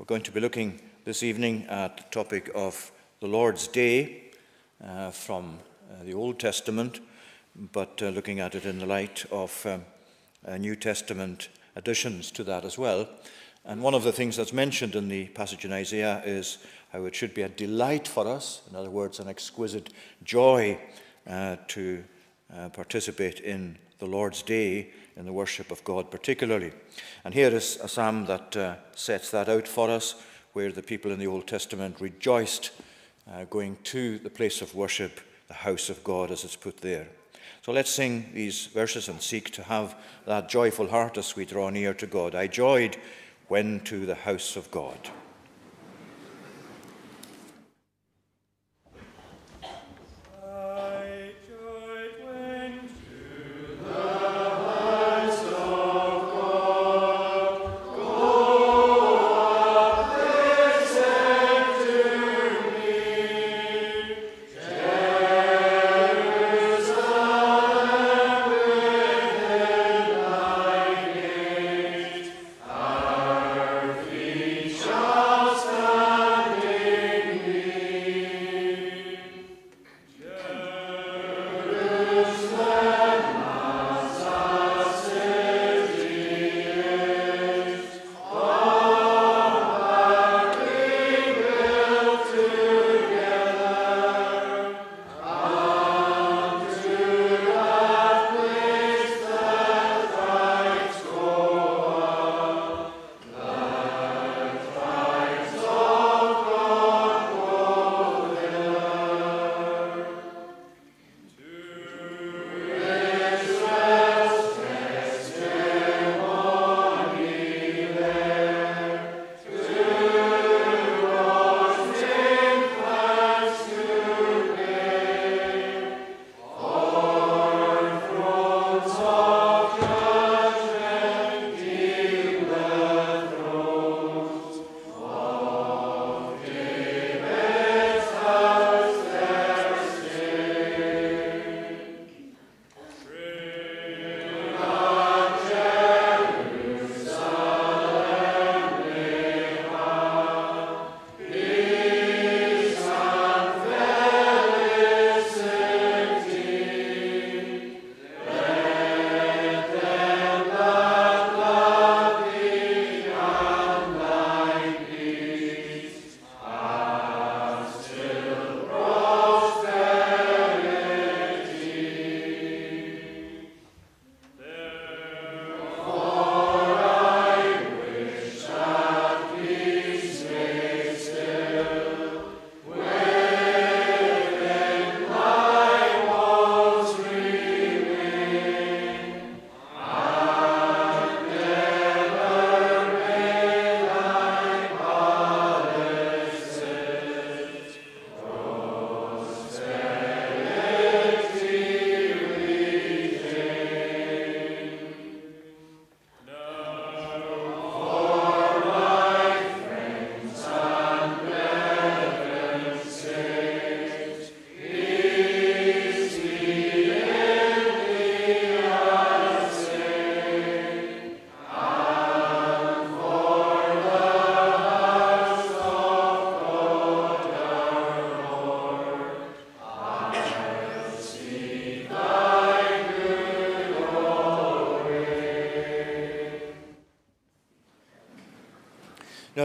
We're going to be looking this evening at the topic of the Lord's Day uh, from uh, the Old Testament, but uh, looking at it in the light of um, uh, New Testament additions to that as well. And one of the things that's mentioned in the passage in Isaiah is how it should be a delight for us, in other words, an exquisite joy uh, to uh, participate in the Lord's Day in the worship of God, particularly. And here is a psalm that uh, sets that out for us, where the people in the Old Testament rejoiced uh, going to the place of worship, the house of God, as it's put there. So let's sing these verses and seek to have that joyful heart as we draw near to God. I joyed when to the house of God.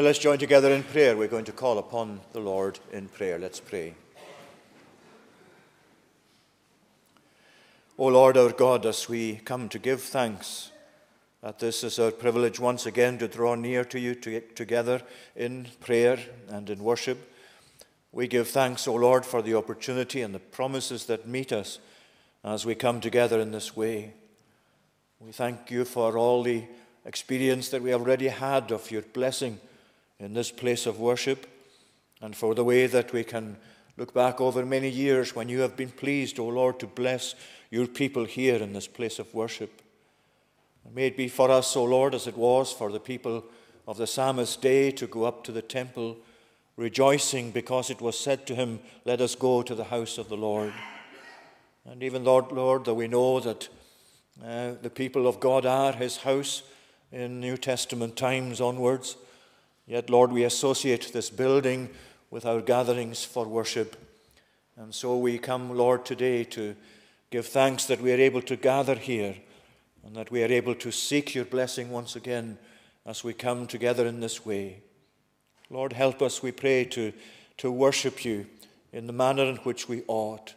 Let's join together in prayer. We're going to call upon the Lord in prayer. Let's pray. O Lord our God, as we come to give thanks that this is our privilege once again to draw near to you to, together in prayer and in worship, we give thanks, O Lord, for the opportunity and the promises that meet us as we come together in this way. We thank you for all the experience that we already had of your blessing in this place of worship and for the way that we can look back over many years when you have been pleased, O Lord, to bless your people here in this place of worship. May it be for us, O Lord, as it was for the people of the psalmist's day to go up to the temple, rejoicing because it was said to him, Let us go to the house of the Lord. And even, Lord, Lord, though we know that uh, the people of God are his house in New Testament times onwards, Yet, Lord, we associate this building with our gatherings for worship. And so we come, Lord, today to give thanks that we are able to gather here and that we are able to seek your blessing once again as we come together in this way. Lord, help us, we pray, to, to worship you in the manner in which we ought,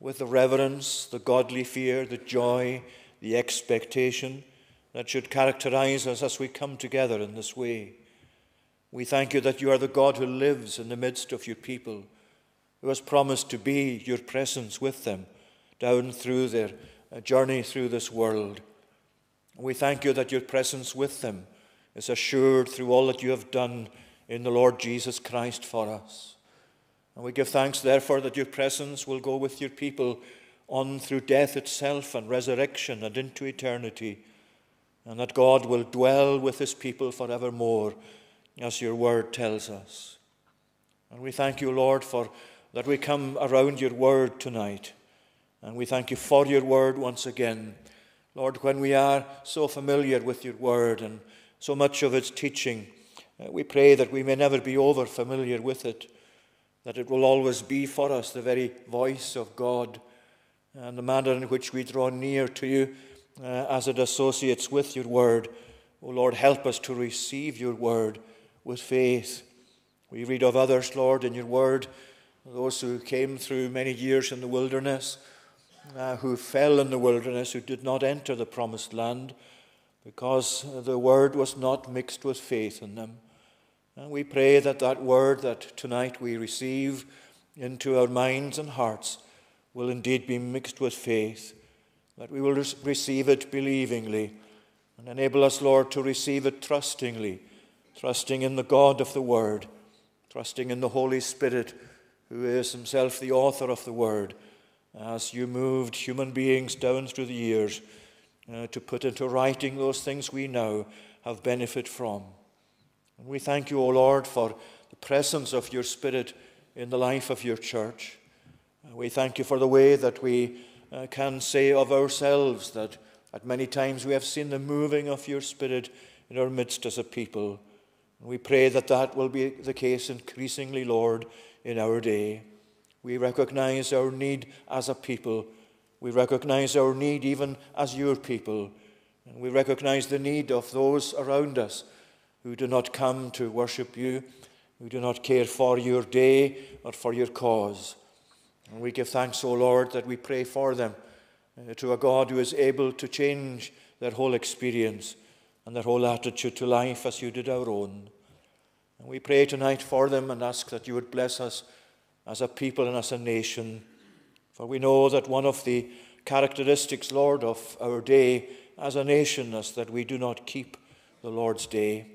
with the reverence, the godly fear, the joy, the expectation that should characterize us as we come together in this way. We thank you that you are the God who lives in the midst of your people, who has promised to be your presence with them down through their uh, journey through this world. We thank you that your presence with them is assured through all that you have done in the Lord Jesus Christ for us. And we give thanks, therefore, that your presence will go with your people on through death itself and resurrection and into eternity, and that God will dwell with his people forevermore, as your word tells us. And we thank you, Lord, for that we come around your word tonight. And we thank you for your word once again. Lord, when we are so familiar with your word and so much of its teaching, uh, we pray that we may never be over familiar with it, that it will always be for us the very voice of God and the manner in which we draw near to you uh, as it associates with your word. O oh Lord, help us to receive your word with faith. We read of others, Lord, in your word, those who came through many years in the wilderness, uh, who fell in the wilderness, who did not enter the promised land because the word was not mixed with faith in them. And we pray that that word that tonight we receive into our minds and hearts will indeed be mixed with faith, that we will receive it believingly, and enable us, Lord, to receive it trustingly, trusting in the God of the word, trusting in the Holy Spirit, who is himself the author of the word, as you moved human beings down through the years uh, to put into writing those things we now have benefit from. And we thank you, O Lord, for the presence of your Spirit in the life of your church. Uh, we thank you for the way that we uh, can say of ourselves that at many times we have seen the moving of your Spirit in our midst as a people. And we pray that that will be the case increasingly, Lord, in our day. We recognize our need as a people we recognize our need even as your people. And we recognize the need of those around us who do not come to worship you, who do not care for your day or for your cause. And we give thanks, O Lord, that we pray for them uh, to a God who is able to change their whole experience and their whole attitude to life as you did our own. And we pray tonight for them and ask that you would bless us as a people and as a nation for we know that one of the characteristics, Lord, of our day as a nation is that we do not keep the Lord's day,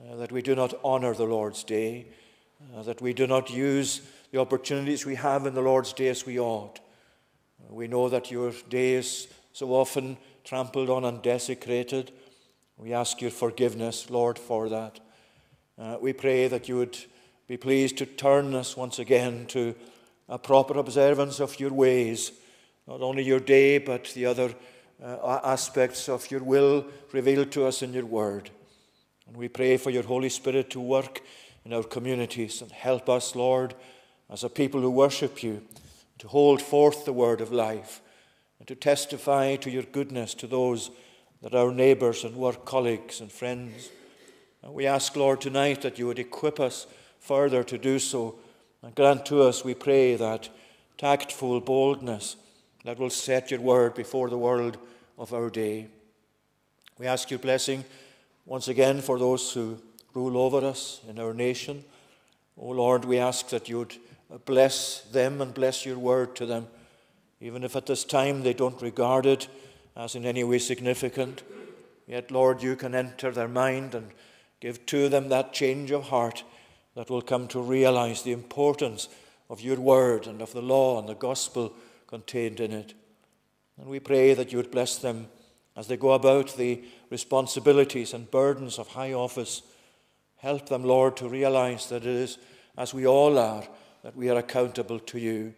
uh, that we do not honor the Lord's day, uh, that we do not use the opportunities we have in the Lord's day as we ought. We know that your day is so often trampled on and desecrated. We ask your forgiveness, Lord, for that. Uh, we pray that you would be pleased to turn us once again to a proper observance of your ways, not only your day, but the other uh, aspects of your will revealed to us in your word. And we pray for your Holy Spirit to work in our communities and help us, Lord, as a people who worship you, to hold forth the word of life and to testify to your goodness to those that our neighbours and work colleagues and friends. And we ask, Lord, tonight that you would equip us further to do so and grant to us, we pray, that tactful boldness that will set your word before the world of our day. We ask your blessing once again for those who rule over us in our nation. O oh Lord, we ask that you would bless them and bless your word to them, even if at this time they don't regard it as in any way significant. Yet, Lord, you can enter their mind and give to them that change of heart that will come to realize the importance of your word and of the law and the gospel contained in it. And we pray that you would bless them as they go about the responsibilities and burdens of high office. Help them, Lord, to realize that it is, as we all are, that we are accountable to you,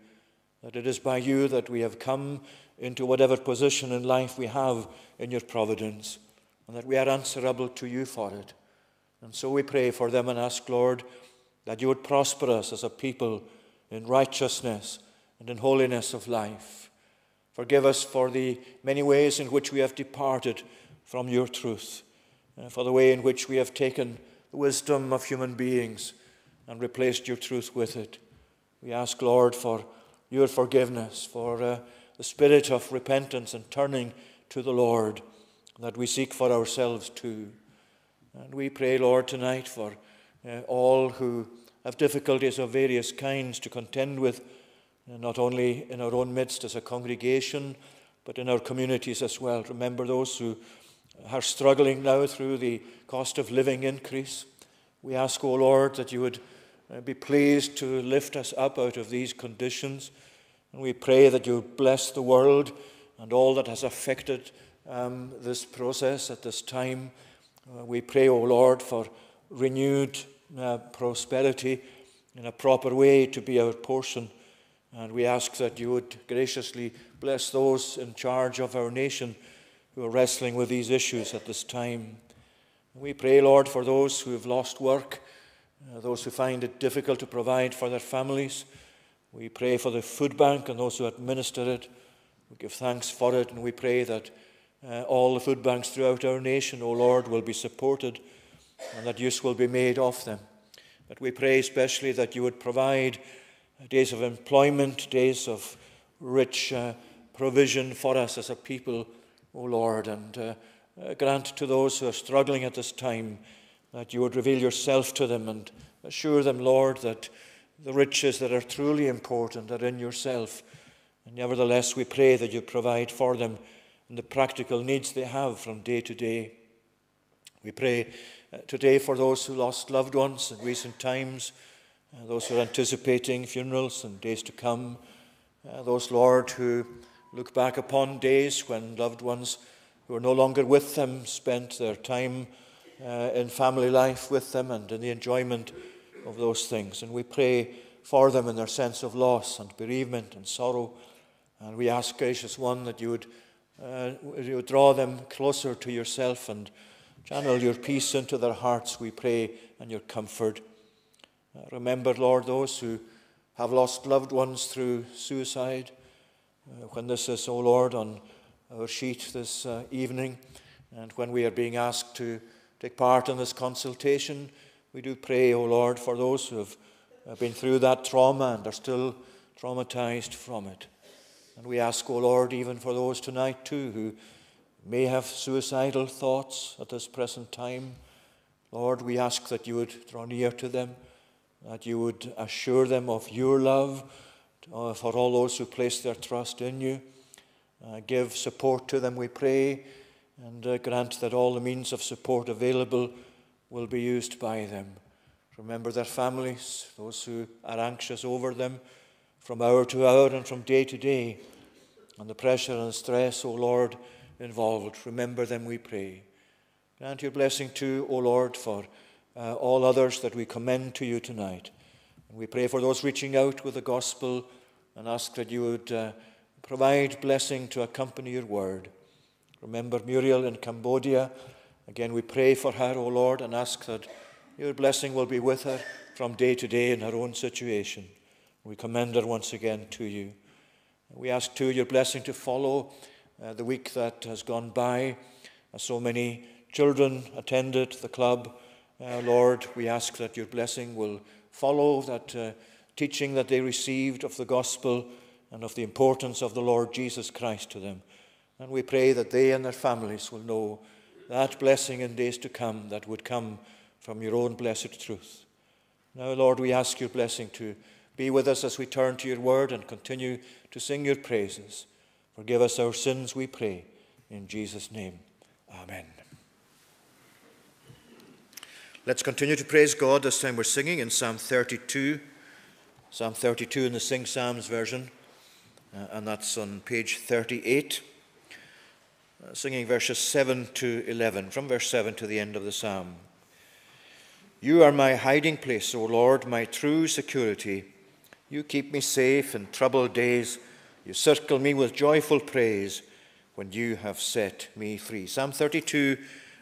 that it is by you that we have come into whatever position in life we have in your providence, and that we are answerable to you for it. And so we pray for them and ask, Lord, that you would prosper us as a people in righteousness and in holiness of life. Forgive us for the many ways in which we have departed from your truth, uh, for the way in which we have taken the wisdom of human beings and replaced your truth with it. We ask, Lord, for your forgiveness, for uh, the spirit of repentance and turning to the Lord that we seek for ourselves too. And we pray, Lord, tonight for uh, all who have difficulties of various kinds to contend with, uh, not only in our own midst as a congregation, but in our communities as well. Remember those who are struggling now through the cost of living increase. We ask, O oh Lord, that you would uh, be pleased to lift us up out of these conditions. And we pray that you bless the world and all that has affected um, this process at this time. Uh, we pray, O oh Lord, for renewed uh, prosperity in a proper way to be our portion. And we ask that you would graciously bless those in charge of our nation who are wrestling with these issues at this time. We pray, Lord, for those who have lost work, uh, those who find it difficult to provide for their families. We pray for the food bank and those who administer it. We give thanks for it, and we pray that uh, all the food banks throughout our nation, O oh Lord, will be supported and that use will be made of them. But we pray especially that you would provide days of employment, days of rich uh, provision for us as a people, O Lord, and uh, uh, grant to those who are struggling at this time that you would reveal yourself to them and assure them, Lord, that the riches that are truly important are in yourself. And nevertheless, we pray that you provide for them and the practical needs they have from day to day. We pray uh, today for those who lost loved ones in recent times, uh, those who are anticipating funerals and days to come, uh, those, Lord, who look back upon days when loved ones who are no longer with them spent their time in family life with them and in the enjoyment of those things. And we pray for them in their sense of loss and bereavement and sorrow. And we ask, gracious one, that you would uh, you draw them closer to yourself and channel your peace into their hearts, we pray, and your comfort. Uh, remember, Lord, those who have lost loved ones through suicide. Uh, when this is, O Lord, on our sheet this uh, evening, and when we are being asked to take part in this consultation, we do pray, O oh Lord, for those who have been through that trauma and are still traumatized from it. And we ask, O oh Lord, even for those tonight too who may have suicidal thoughts at this present time. Lord, we ask that you would draw near to them, that you would assure them of your love uh, for all those who place their trust in you. Uh, give support to them, we pray, and uh, grant that all the means of support available will be used by them. Remember their families, those who are anxious over them from hour to hour and from day to day. And the pressure and stress, O Lord, involved. Remember them, we pray. Grant your blessing too, O Lord, for uh, all others that we commend to you tonight. And we pray for those reaching out with the gospel and ask that you would uh, provide blessing to accompany your word. Remember Muriel in Cambodia. Again, we pray for her, O Lord, and ask that your blessing will be with her from day to day in her own situation. We commend her once again to you. We ask too your blessing to follow uh, the week that has gone by. Uh, so many children attended the club. Uh, Lord, we ask that your blessing will follow that uh, teaching that they received of the gospel and of the importance of the Lord Jesus Christ to them. And we pray that they and their families will know that blessing in days to come that would come from your own blessed truth. Now, Lord, we ask your blessing to be with us as we turn to your word and continue to sing your praises. Forgive us our sins, we pray. In Jesus' name, Amen. Let's continue to praise God. This time we're singing in Psalm 32. Psalm 32 in the Sing Psalms version, uh, and that's on page 38. Uh, singing verses 7 to 11, from verse 7 to the end of the psalm. You are my hiding place, O Lord, my true security. You keep me safe in troubled days. You circle me with joyful praise when you have set me free. Psalm 32,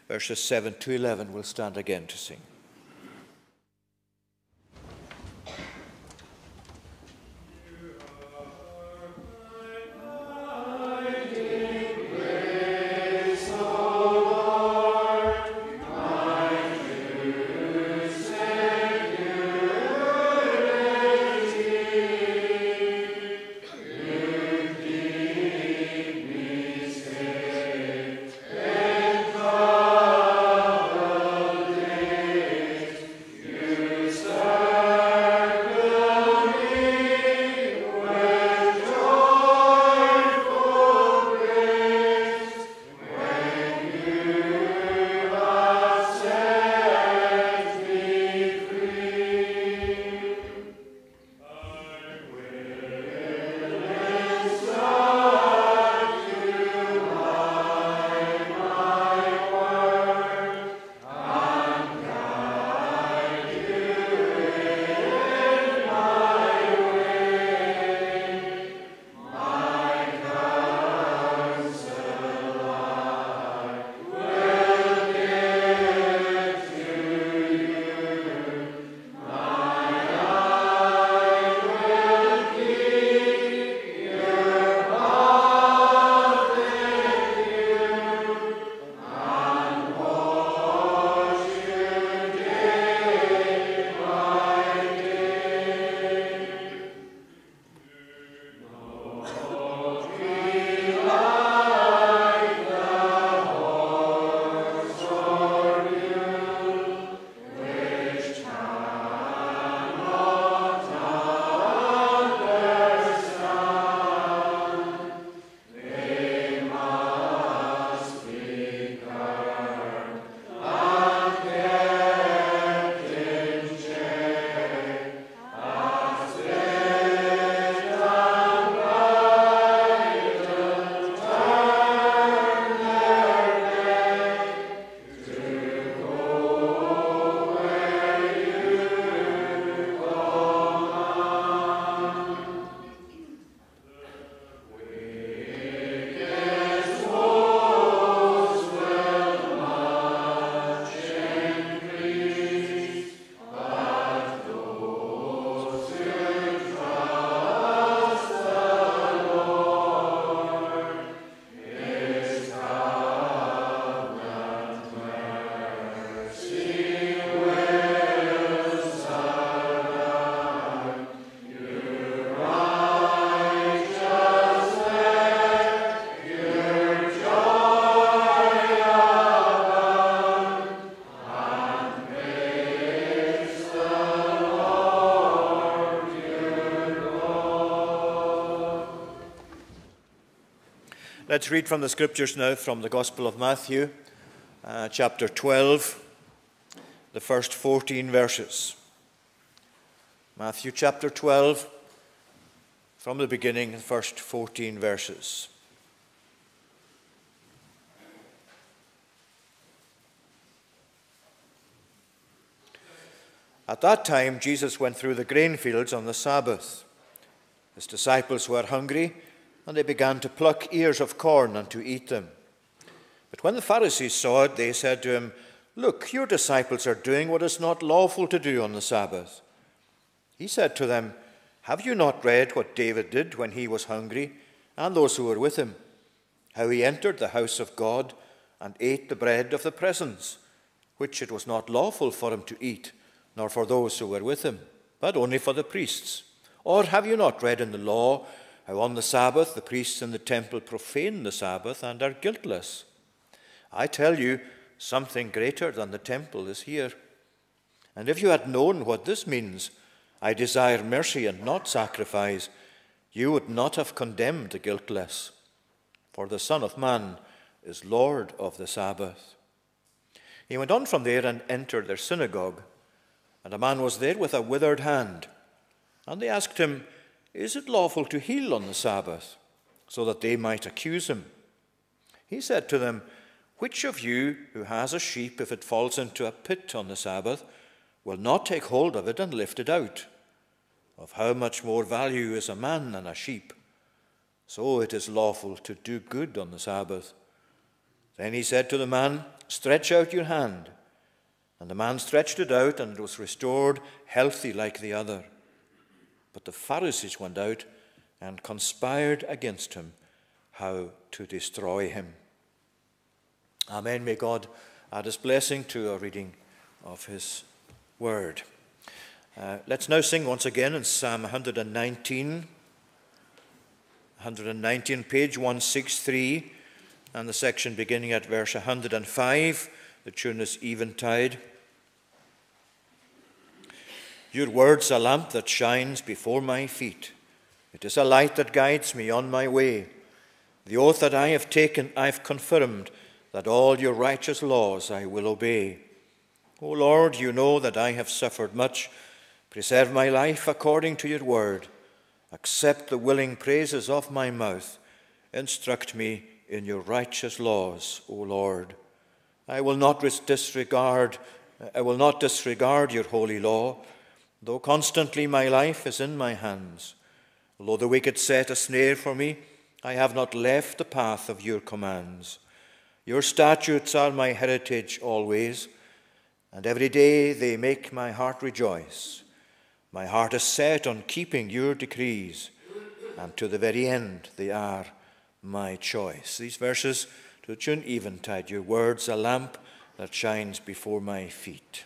verses 7 to 11, we'll stand again to sing. Let's read from the scriptures now from the Gospel of Matthew, uh, chapter 12, the first 14 verses. Matthew chapter 12, from the beginning, the first 14 verses. At that time, Jesus went through the grain fields on the Sabbath. His disciples were hungry and they began to pluck ears of corn and to eat them. But when the Pharisees saw it, they said to him, Look, your disciples are doing what is not lawful to do on the Sabbath. He said to them, Have you not read what David did when he was hungry, and those who were with him? How he entered the house of God and ate the bread of the presence, which it was not lawful for him to eat, nor for those who were with him, but only for the priests. Or have you not read in the law how on the Sabbath the priests in the temple profane the Sabbath and are guiltless. I tell you, something greater than the temple is here. And if you had known what this means, I desire mercy and not sacrifice, you would not have condemned the guiltless. For the Son of Man is Lord of the Sabbath. He went on from there and entered their synagogue. And a man was there with a withered hand. And they asked him, is it lawful to heal on the Sabbath? So that they might accuse him. He said to them, Which of you who has a sheep, if it falls into a pit on the Sabbath, will not take hold of it and lift it out? Of how much more value is a man than a sheep? So it is lawful to do good on the Sabbath. Then he said to the man, Stretch out your hand. And the man stretched it out, and it was restored, healthy like the other. But the Pharisees went out and conspired against him how to destroy him. Amen. May God add his blessing to our reading of his word. Uh, let's now sing once again in Psalm 119. 119, page 163, and the section beginning at verse 105. The tune is Eventide. Your word's a lamp that shines before my feet. It is a light that guides me on my way. The oath that I have taken, I've confirmed that all your righteous laws I will obey. O Lord, you know that I have suffered much. Preserve my life according to your word. Accept the willing praises of my mouth. Instruct me in your righteous laws, O Lord. I will not disregard I will not disregard your holy law. Though constantly my life is in my hands, although the wicked set a snare for me, I have not left the path of your commands. Your statutes are my heritage always, and every day they make my heart rejoice. My heart is set on keeping your decrees, and to the very end they are my choice. These verses to tune eventide, your words a lamp that shines before my feet.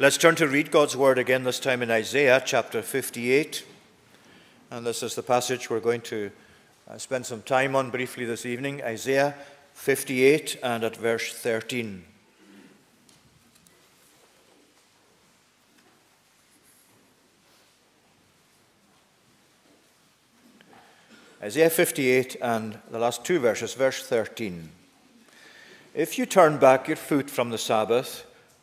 Let's turn to read God's word again, this time in Isaiah chapter 58. And this is the passage we're going to uh, spend some time on briefly this evening Isaiah 58 and at verse 13. Isaiah 58 and the last two verses, verse 13. If you turn back your foot from the Sabbath,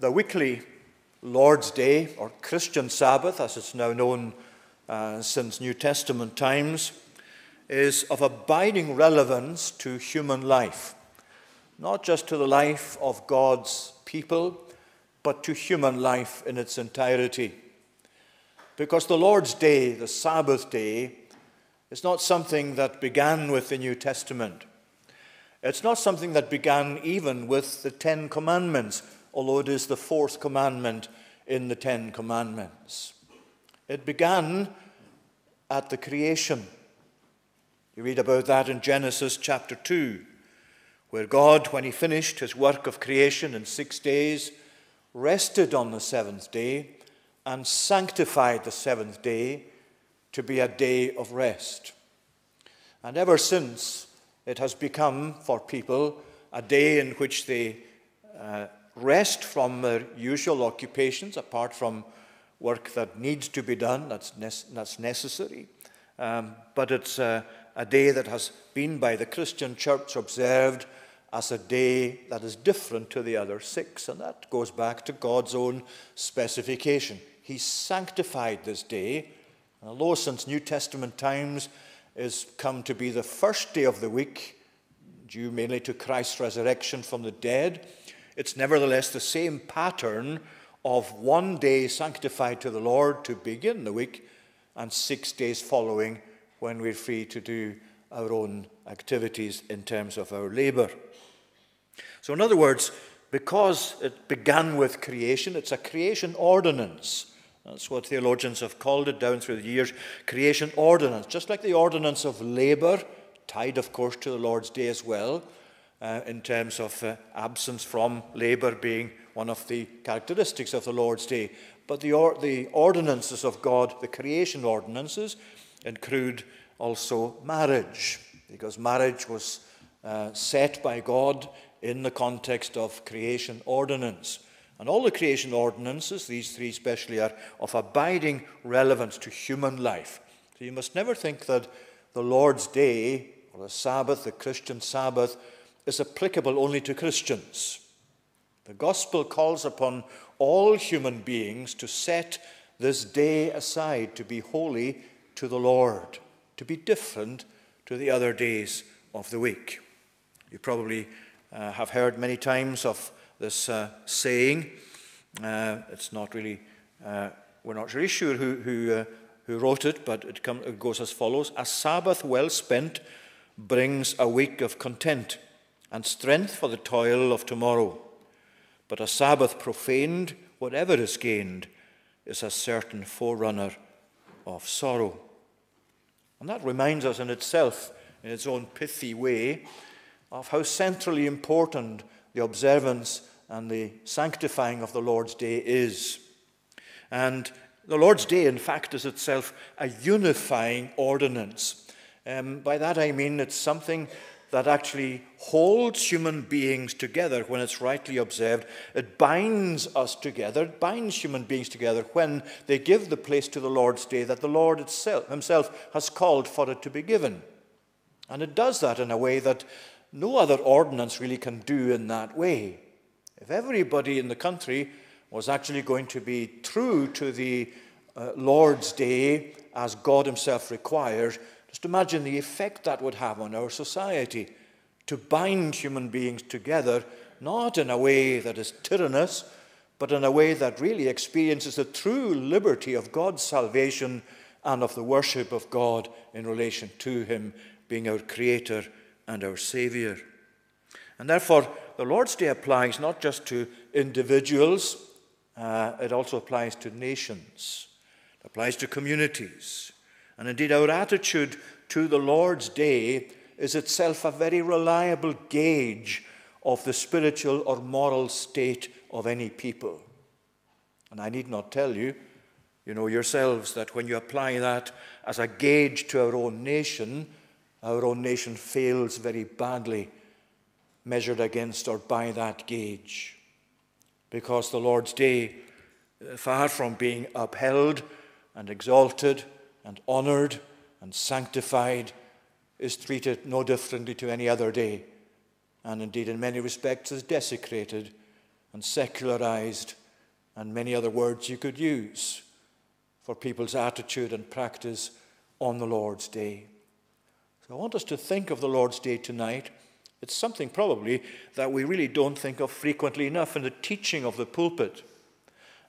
The weekly Lord's Day, or Christian Sabbath, as it's now known uh, since New Testament times, is of abiding relevance to human life, not just to the life of God's people, but to human life in its entirety. Because the Lord's Day, the Sabbath day, is not something that began with the New Testament. It's not something that began even with the Ten Commandments although it is the fourth commandment in the Ten Commandments. It began at the creation. You read about that in Genesis chapter 2, where God, when he finished his work of creation in six days, rested on the seventh day and sanctified the seventh day to be a day of rest. And ever since, it has become for people a day in which they uh, rest from their usual occupations, apart from work that needs to be done, that's, ne- that's necessary. Um, but it's a, a day that has been by the Christian church observed as a day that is different to the other six, and that goes back to God's own specification. He sanctified this day, and although since New Testament times is come to be the first day of the week, due mainly to Christ's resurrection from the dead, it's nevertheless the same pattern of one day sanctified to the Lord to begin the week and six days following when we're free to do our own activities in terms of our labor. So, in other words, because it began with creation, it's a creation ordinance. That's what theologians have called it down through the years creation ordinance, just like the ordinance of labor, tied, of course, to the Lord's day as well uh, in terms of uh, absence from labour being one of the characteristics of the Lord's Day. But the, or- the ordinances of God, the creation ordinances, include also marriage, because marriage was uh, set by God in the context of creation ordinance. And all the creation ordinances, these three especially, are of abiding relevance to human life. So you must never think that the Lord's Day, or the Sabbath, the Christian Sabbath, is applicable only to Christians. The gospel calls upon all human beings to set this day aside to be holy to the Lord, to be different to the other days of the week. You probably uh, have heard many times of this uh, saying. Uh, it's not really, uh, we're not really sure who, who, uh, who wrote it, but it, come, it goes as follows A Sabbath well spent brings a week of content and strength for the toil of tomorrow. But a Sabbath profaned, whatever is gained, is a certain forerunner of sorrow. And that reminds us in itself, in its own pithy way, of how centrally important the observance and the sanctifying of the Lord's Day is. And the Lord's Day, in fact, is itself a unifying ordinance. Um, by that I mean it's something that actually holds human beings together when it's rightly observed. It binds us together, it binds human beings together when they give the place to the Lord's day that the Lord itself, Himself has called for it to be given. And it does that in a way that no other ordinance really can do in that way. If everybody in the country was actually going to be true to the uh, Lord's day as God Himself requires, just imagine the effect that would have on our society to bind human beings together not in a way that is tyrannous, but in a way that really experiences the true liberty of God's salvation and of the worship of God in relation to Him being our Creator and our Saviour. And therefore, the Lord's Day applies not just to individuals, uh, it also applies to nations, it applies to communities. And indeed, our attitude to the Lord's Day is itself a very reliable gauge of the spiritual or moral state of any people. And I need not tell you, you know yourselves, that when you apply that as a gauge to our own nation, our own nation fails very badly measured against or by that gauge. Because the Lord's day, far from being upheld and exalted and honored and sanctified, is treated no differently to any other day, and indeed in many respects is desecrated and secularized, and many other words you could use for people's attitude and practice on the Lord's day. So I want us to think of the Lord's day tonight. It's something probably that we really don't think of frequently enough in the teaching of the pulpit,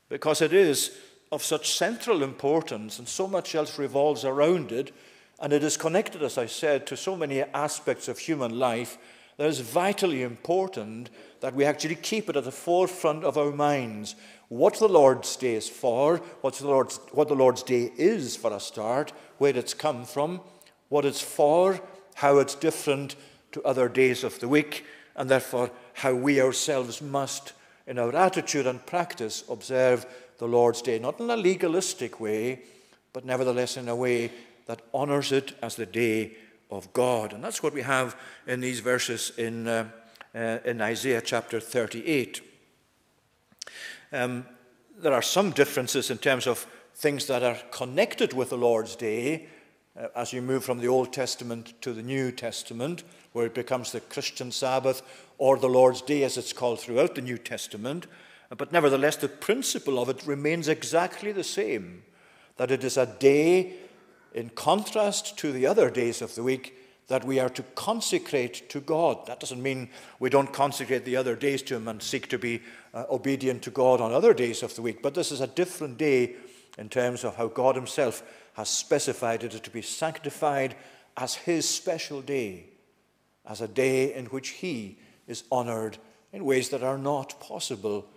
because it is of such central importance and so much else revolves around it and it is connected, as I said, to so many aspects of human life that it's vitally important that we actually keep it at the forefront of our minds. What the Lord's Day is for, what's the Lord's, what the Lord's Day is for a start, where it's come from, what it's for, how it's different to other days of the week, and therefore how we ourselves must, in our attitude and practice, observe the Lord's Day, not in a legalistic way, but nevertheless in a way that honors it as the day of God. And that's what we have in these verses in, uh, uh, in Isaiah chapter 38. Um, there are some differences in terms of things that are connected with the Lord's day uh, as you move from the Old Testament to the New Testament, where it becomes the Christian Sabbath or the Lord's day as it's called throughout the New Testament. But nevertheless, the principle of it remains exactly the same that it is a day in contrast to the other days of the week, that we are to consecrate to God. That doesn't mean we don't consecrate the other days to Him and seek to be uh, obedient to God on other days of the week, but this is a different day in terms of how God Himself has specified it to be sanctified as His special day, as a day in which He is honored in ways that are not possible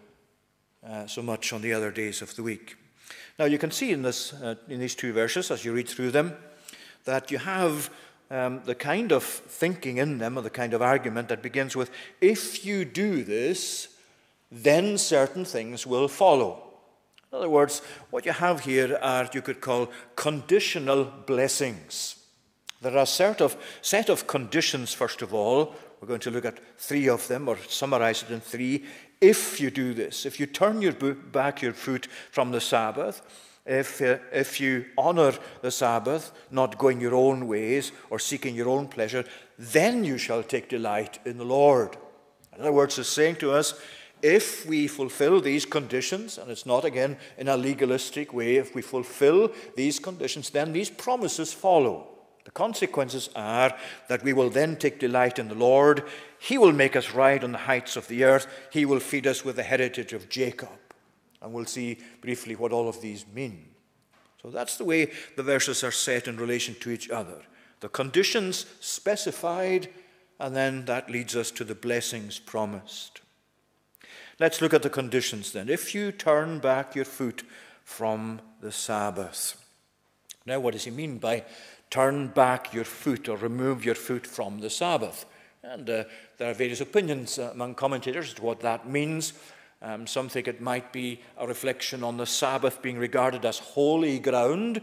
uh, so much on the other days of the week. Now, you can see in, this, uh, in these two verses, as you read through them, that you have um, the kind of thinking in them, or the kind of argument that begins with, if you do this, then certain things will follow. In other words, what you have here are, you could call, conditional blessings. There are a set of, set of conditions, first of all. We're going to look at three of them, or summarize it in three if you do this, if you turn your back your foot from the Sabbath, if, uh, if you honor the Sabbath, not going your own ways or seeking your own pleasure, then you shall take delight in the Lord. In other words, it's saying to us, if we fulfill these conditions, and it's not again in a legalistic way, if we fulfill these conditions, then these promises follow. The consequences are that we will then take delight in the Lord. He will make us ride on the heights of the earth. He will feed us with the heritage of Jacob. And we'll see briefly what all of these mean. So that's the way the verses are set in relation to each other. The conditions specified, and then that leads us to the blessings promised. Let's look at the conditions then. If you turn back your foot from the Sabbath. Now, what does he mean by turn back your foot or remove your foot from the Sabbath. And uh, there are various opinions uh, among commentators as to what that means. Um, some think it might be a reflection on the Sabbath being regarded as holy ground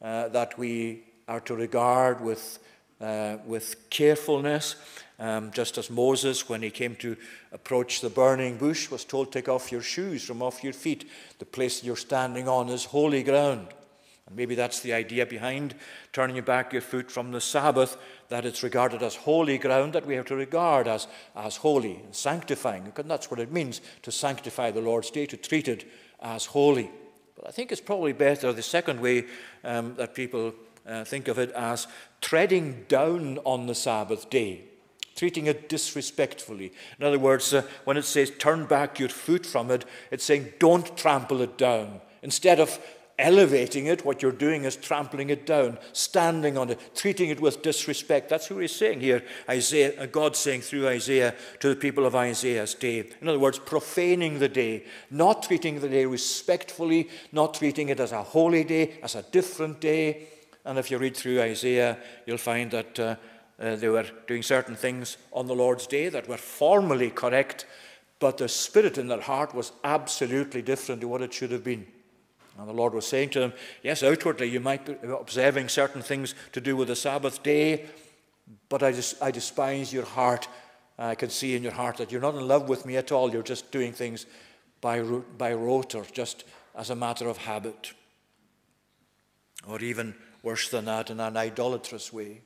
uh, that we are to regard with, uh, with carefulness. Um, just as Moses, when he came to approach the burning bush, was told, Take off your shoes from off your feet. The place you're standing on is holy ground. And maybe that's the idea behind turning back your foot from the Sabbath, that it's regarded as holy ground that we have to regard as, as holy and sanctifying. And that's what it means to sanctify the Lord's day, to treat it as holy. But I think it's probably better the second way um, that people uh, think of it as treading down on the Sabbath day. treating it disrespectfully. In other words, uh, when it says turn back your foot from it, it's saying don't trample it down. Instead of elevating it, what you're doing is trampling it down, standing on it, treating it with disrespect. That's what he's saying here. Isaiah, uh, God saying through Isaiah to the people of Isaiah's day. In other words, profaning the day, not treating the day respectfully, not treating it as a holy day, as a different day. And if you read through Isaiah, you'll find that uh, uh, they were doing certain things on the Lord's day that were formally correct, but the spirit in their heart was absolutely different to what it should have been. And the Lord was saying to them, Yes, outwardly you might be observing certain things to do with the Sabbath day, but I, just, I despise your heart. I can see in your heart that you're not in love with me at all. You're just doing things by, by rote or just as a matter of habit. Or even worse than that, in an idolatrous way.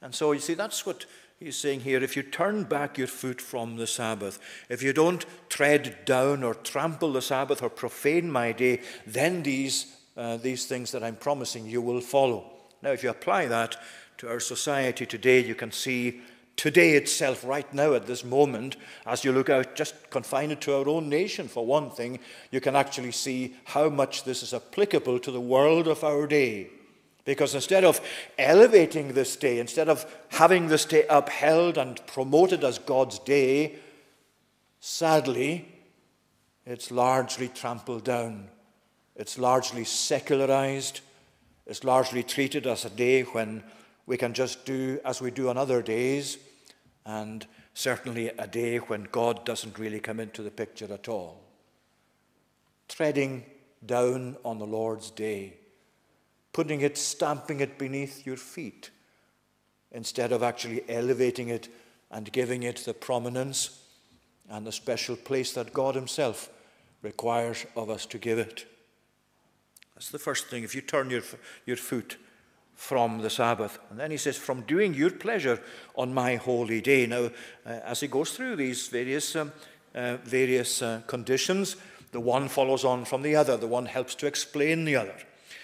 And so you see, that's what he's saying here. If you turn back your foot from the Sabbath, if you don't tread down or trample the Sabbath or profane my day, then these, uh, these things that I'm promising you will follow. Now, if you apply that to our society today, you can see today itself, right now at this moment, as you look out, just confine it to our own nation for one thing, you can actually see how much this is applicable to the world of our day. Because instead of elevating this day, instead of having this day upheld and promoted as God's day, sadly, it's largely trampled down. It's largely secularized. It's largely treated as a day when we can just do as we do on other days and certainly a day when God doesn't really come into the picture at all. Treading down on the Lord's day, putting it, stamping it beneath your feet, instead of actually elevating it and giving it the prominence and the special place that God Himself requires of us to give it. That's the first thing. If you turn your, your foot from the Sabbath. And then he says, from doing your pleasure on my holy day. Now, uh, as he goes through these various, um, uh, various uh, conditions, the one follows on from the other, the one helps to explain the other.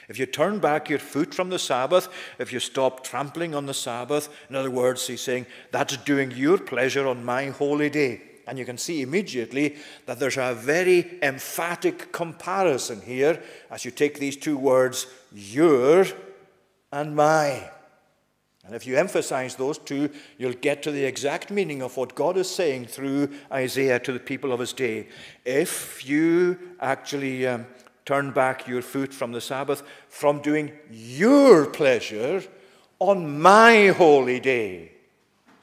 If you turn back your foot from the Sabbath, if you stop trampling on the Sabbath, in other words, he's saying, that's doing your pleasure on my holy day. And you can see immediately that there's a very emphatic comparison here as you take these two words, your and my. And if you emphasize those two, you'll get to the exact meaning of what God is saying through Isaiah to the people of his day. If you actually um, turn back your foot from the Sabbath, from doing your pleasure on my holy day.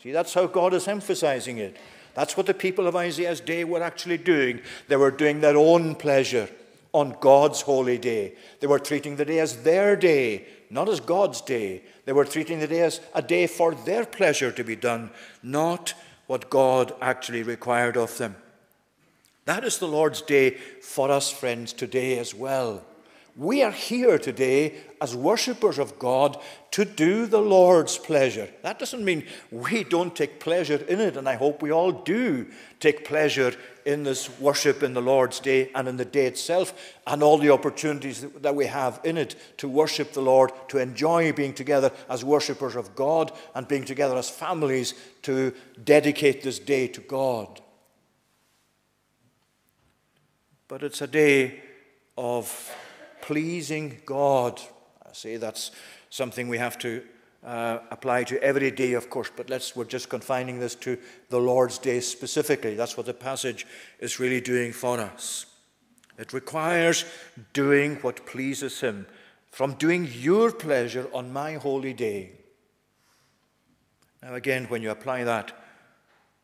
See, that's how God is emphasizing it. That's what the people of Isaiah's day were actually doing. They were doing their own pleasure on God's holy day. They were treating the day as their day, not as God's day. They were treating the day as a day for their pleasure to be done, not what God actually required of them. That is the Lord's day for us, friends, today as well. We are here today as worshippers of God to do the Lord's pleasure. That doesn't mean we don't take pleasure in it, and I hope we all do take pleasure in this worship in the Lord's day and in the day itself, and all the opportunities that we have in it to worship the Lord, to enjoy being together as worshippers of God, and being together as families to dedicate this day to God. But it's a day of pleasing God. I say that's something we have to uh, apply to every day, of course, but let's, we're just confining this to the Lord's Day specifically. That's what the passage is really doing for us. It requires doing what pleases Him, from doing your pleasure on my holy day. Now, again, when you apply that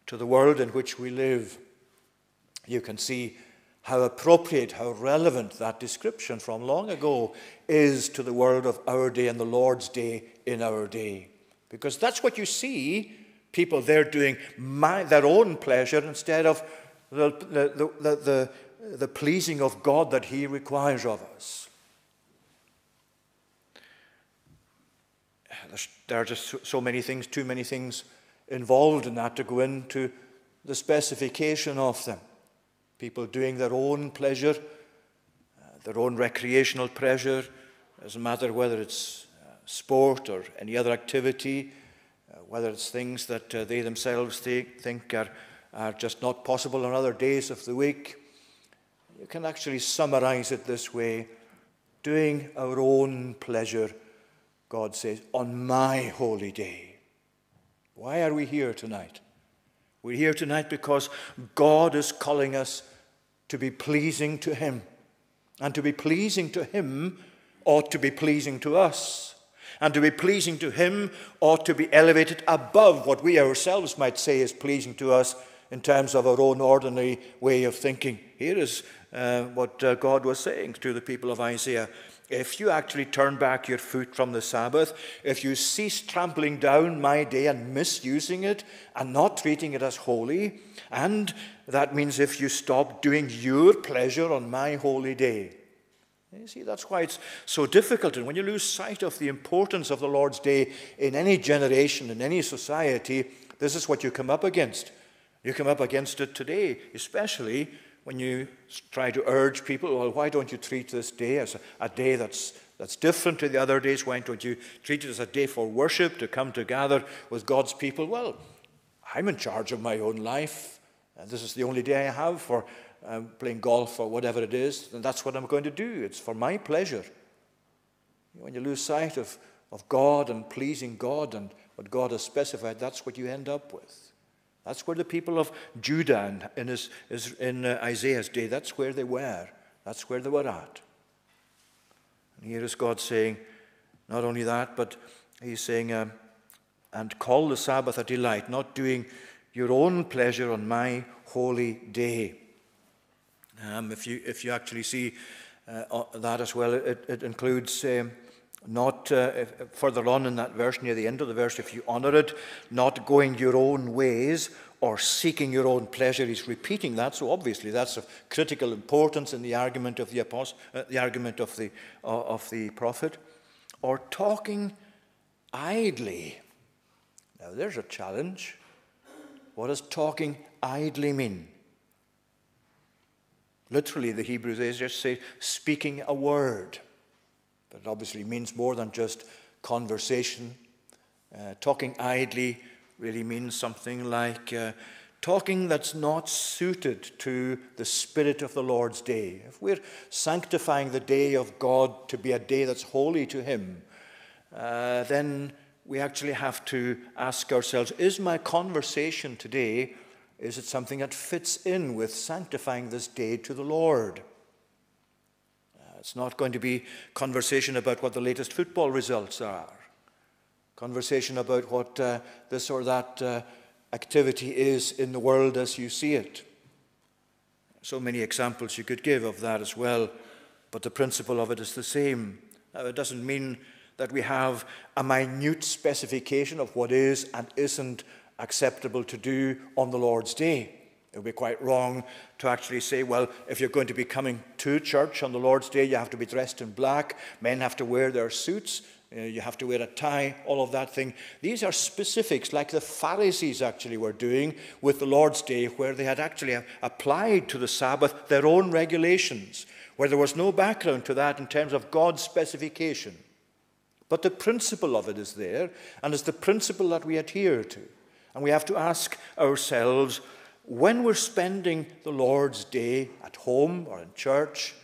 to the world in which we live, you can see how appropriate, how relevant that description from long ago is to the world of our day and the Lord's day in our day. Because that's what you see people there doing my, their own pleasure instead of the, the, the, the, the pleasing of God that He requires of us. there are just so many things, too many things involved in that to go into the specification of them people doing their own pleasure, uh, their own recreational pleasure, doesn't matter whether it's uh, sport or any other activity, uh, whether it's things that uh, they themselves think, think are, are just not possible on other days of the week. You can actually summarize it this way doing our own pleasure, God says, on my holy day. Why are we here tonight? We're here tonight because God is calling us to be pleasing to Him. And to be pleasing to Him ought to be pleasing to us. And to be pleasing to Him ought to be elevated above what we ourselves might say is pleasing to us in terms of our own ordinary way of thinking. Here is uh, what uh, God was saying to the people of Isaiah. If you actually turn back your foot from the Sabbath, if you cease trampling down my day and misusing it and not treating it as holy, and that means if you stop doing your pleasure on my holy day. You see, that's why it's so difficult. And when you lose sight of the importance of the Lord's day in any generation, in any society, this is what you come up against. You come up against it today, especially when you try to urge people, well, why don't you treat this day as a, a, day that's, that's different to the other days? Why don't you treat it as a day for worship, to come together with God's people? Well, I'm in charge of my own life. And this is the only day I have for um, playing golf or whatever it is, and that's what I'm going to do. It's for my pleasure. When you lose sight of, of God and pleasing God and what God has specified, that's what you end up with. That's where the people of Judah in, his, his, in uh, Isaiah's day, that's where they were. That's where they were at. And here is God saying, not only that, but He's saying, um, and call the Sabbath a delight, not doing your own pleasure on my holy day. Um, if, you, if you actually see uh, that as well, it, it includes. Um, not uh, further on in that verse, near the end of the verse, if you honor it, not going your own ways or seeking your own pleasure. He's repeating that, so obviously that's of critical importance in the argument of the apostle, uh, the argument of the uh, of the prophet, or talking idly. Now there's a challenge. What does talking idly mean? Literally, the Hebrews just say speaking a word. But it obviously means more than just conversation. Uh, talking idly really means something like uh, talking that's not suited to the spirit of the Lord's day. If we're sanctifying the day of God to be a day that's holy to Him, uh, then we actually have to ask ourselves is my conversation today is it something that fits in with sanctifying this day to the Lord it's not going to be conversation about what the latest football results are, conversation about what uh, this or that uh, activity is in the world as you see it. So many examples you could give of that as well, but the principle of it is the same. Now, it doesn't mean that we have a minute specification of what is and isn't acceptable to do on the Lord's day. It would be quite wrong to actually say, well, if you're going to be coming to church on the Lord's Day, you have to be dressed in black. Men have to wear their suits. Uh, you have to wear a tie, all of that thing. These are specifics, like the Pharisees actually were doing with the Lord's Day, where they had actually applied to the Sabbath their own regulations, where there was no background to that in terms of God's specification. But the principle of it is there, and it's the principle that we adhere to. And we have to ask ourselves, when we're spending the Lord's day at home or in church,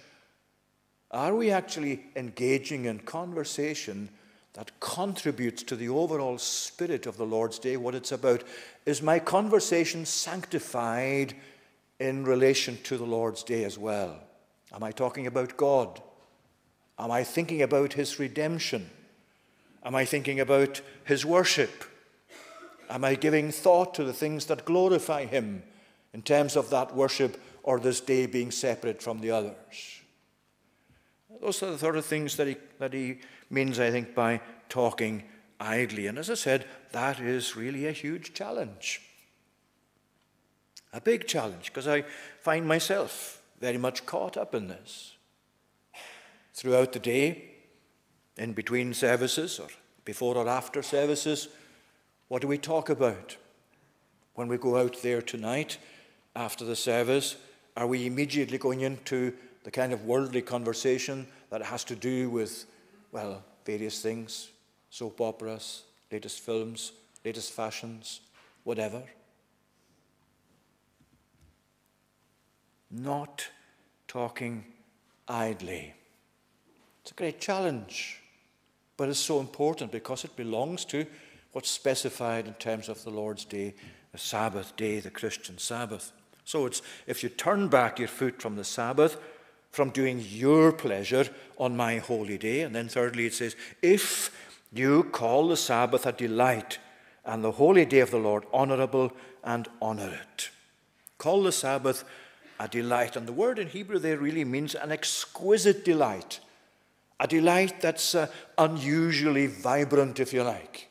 are we actually engaging in conversation that contributes to the overall spirit of the Lord's day, what it's about? Is my conversation sanctified in relation to the Lord's day as well? Am I talking about God? Am I thinking about His redemption? Am I thinking about His worship? Am I giving thought to the things that glorify Him? In terms of that worship or this day being separate from the others. Those are the sort of things that he, that he means, I think, by talking idly. And as I said, that is really a huge challenge. A big challenge, because I find myself very much caught up in this. Throughout the day, in between services, or before or after services, what do we talk about? When we go out there tonight, after the service? Are we immediately going into the kind of worldly conversation that has to do with, well, various things, soap operas, latest films, latest fashions, whatever. Not talking idly. It's a great challenge, but it's so important because it belongs to what's specified in terms of the Lord's Day, the Sabbath day, the Christian Sabbath. So it's if you turn back your foot from the Sabbath, from doing your pleasure on my holy day. And then thirdly, it says, if you call the Sabbath a delight and the holy day of the Lord honorable and honor it. Call the Sabbath a delight. And the word in Hebrew there really means an exquisite delight, a delight that's uh, unusually vibrant, if you like.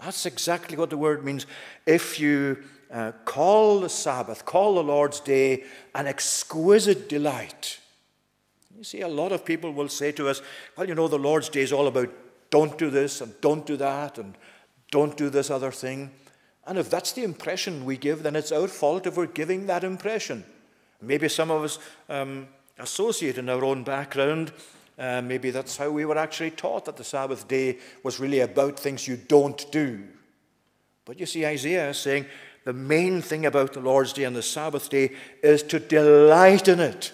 That's exactly what the word means. If you uh, call the Sabbath, call the Lord's day an exquisite delight, you see, a lot of people will say to us, well, you know, the Lord's Day is all about don't do this and don't do that and don't do this other thing. And if that's the impression we give, then it's our fault if we're giving that impression. Maybe some of us um, associate in our own background. Uh, maybe that's how we were actually taught that the Sabbath day was really about things you don't do. But you see, Isaiah is saying the main thing about the Lord's day and the Sabbath day is to delight in it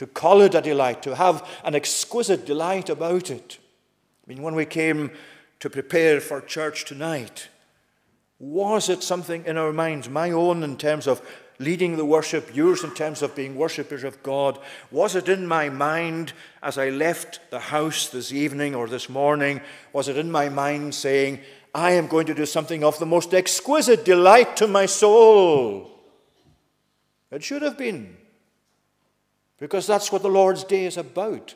to call it a delight, to have an exquisite delight about it. I mean, when we came to prepare for church tonight, was it something in our minds, my own in terms of leading the worship, yours in terms of being worshippers of God? Was it in my mind as I left the house this evening or this morning? Was it in my mind saying, I am going to do something of the most exquisite delight to my soul? It should have been. Because that's what the Lord's Day is about.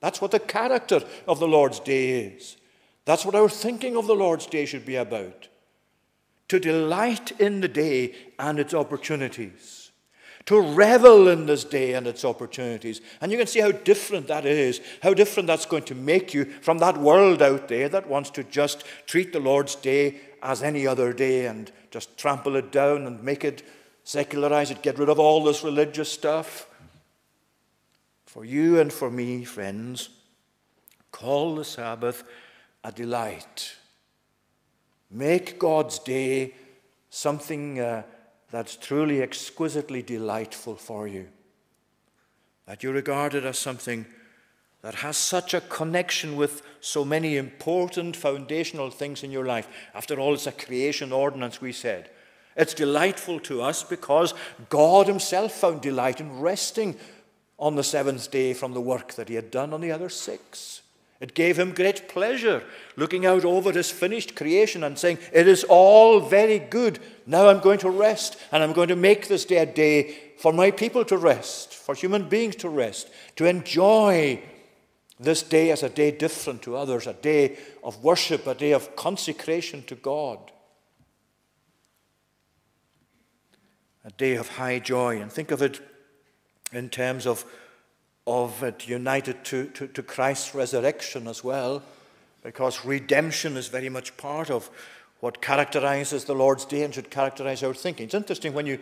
That's what the character of the Lord's Day is. That's what our thinking of the Lord's Day should be about. To delight in the day and its opportunities. To revel in this day and its opportunities. And you can see how different that is, how different that's going to make you from that world out there that wants to just treat the Lord's Day as any other day and just trample it down and make it secularize it, get rid of all this religious stuff. For you and for me, friends, call the Sabbath a delight. Make God's day something uh, that's truly exquisitely delightful for you. That you regard it as something that has such a connection with so many important foundational things in your life. After all, it's a creation ordinance, we said. It's delightful to us because God Himself found delight in resting on the seventh day from the work that he had done on the other six. It gave him great pleasure looking out over his finished creation and saying, It is all very good. Now I'm going to rest, and I'm going to make this day a day for my people to rest, for human beings to rest, to enjoy this day as a day different to others, a day of worship, a day of consecration to God, a day of high joy. And think of it in terms of, of it united to, to, to Christ's resurrection as well, because redemption is very much part of what characterizes the Lord's day and should characterize our thinking. It's interesting when you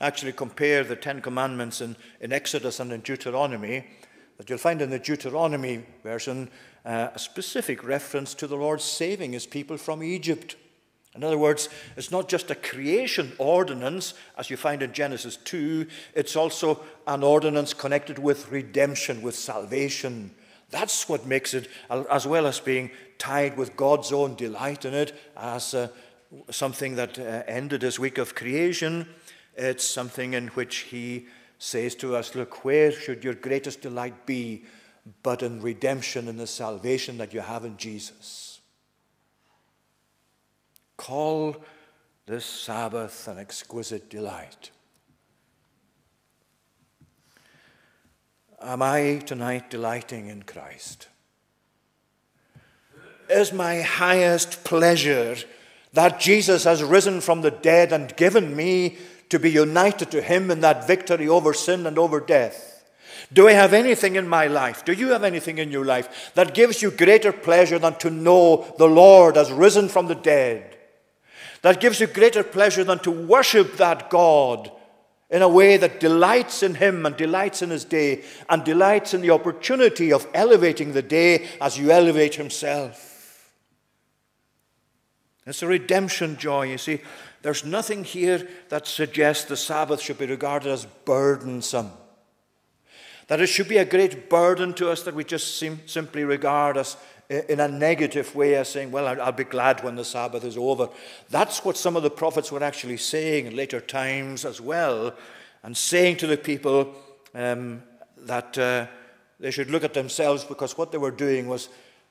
actually compare the Ten Commandments in, in Exodus and in Deuteronomy, that you'll find in the Deuteronomy version uh, a specific reference to the Lord saving his people from Egypt. In other words, it's not just a creation ordinance, as you find in Genesis 2, it's also an ordinance connected with redemption, with salvation. That's what makes it, as well as being tied with God's own delight in it, as uh, something that uh, ended his week of creation, it's something in which he says to us, Look, where should your greatest delight be but in redemption and the salvation that you have in Jesus? Call this Sabbath an exquisite delight. Am I tonight delighting in Christ? Is my highest pleasure that Jesus has risen from the dead and given me to be united to him in that victory over sin and over death? Do I have anything in my life? Do you have anything in your life that gives you greater pleasure than to know the Lord has risen from the dead? That gives you greater pleasure than to worship that God in a way that delights in Him and delights in His day and delights in the opportunity of elevating the day as you elevate Himself. It's a redemption joy. You see, there's nothing here that suggests the Sabbath should be regarded as burdensome. That it should be a great burden to us that we just seem, simply regard as in a negative way as saying, Well, I'll be glad when the Sabbath is over. That's what some of the prophets were actually saying in later times as well, and saying to the people um, that uh, they should look at themselves because what they were doing was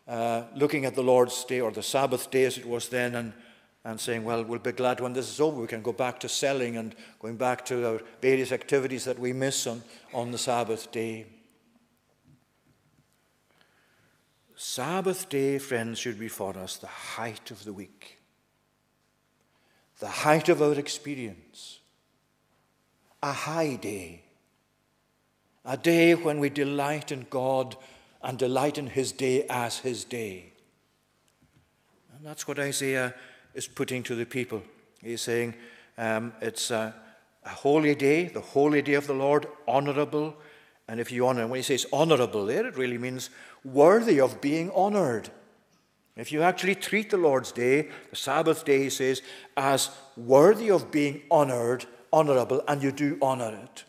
uh, looking at the Lord's day or the Sabbath day as it was then and, and saying, Well, we'll be glad when this is over. We can go back to selling and going back to our various activities that we miss on, on the Sabbath day. Sabbath day, friends, should be for us the height of the week, the height of our experience, a high day, a day when we delight in God and delight in His day as His day. And that's what Isaiah is putting to the people. He's saying um, it's a, a holy day, the holy day of the Lord, honorable. And if you honor, when he says honorable there, it really means worthy of being honored. If you actually treat the Lord's day, the Sabbath day, he says, as worthy of being honored, honorable, and you do honor it,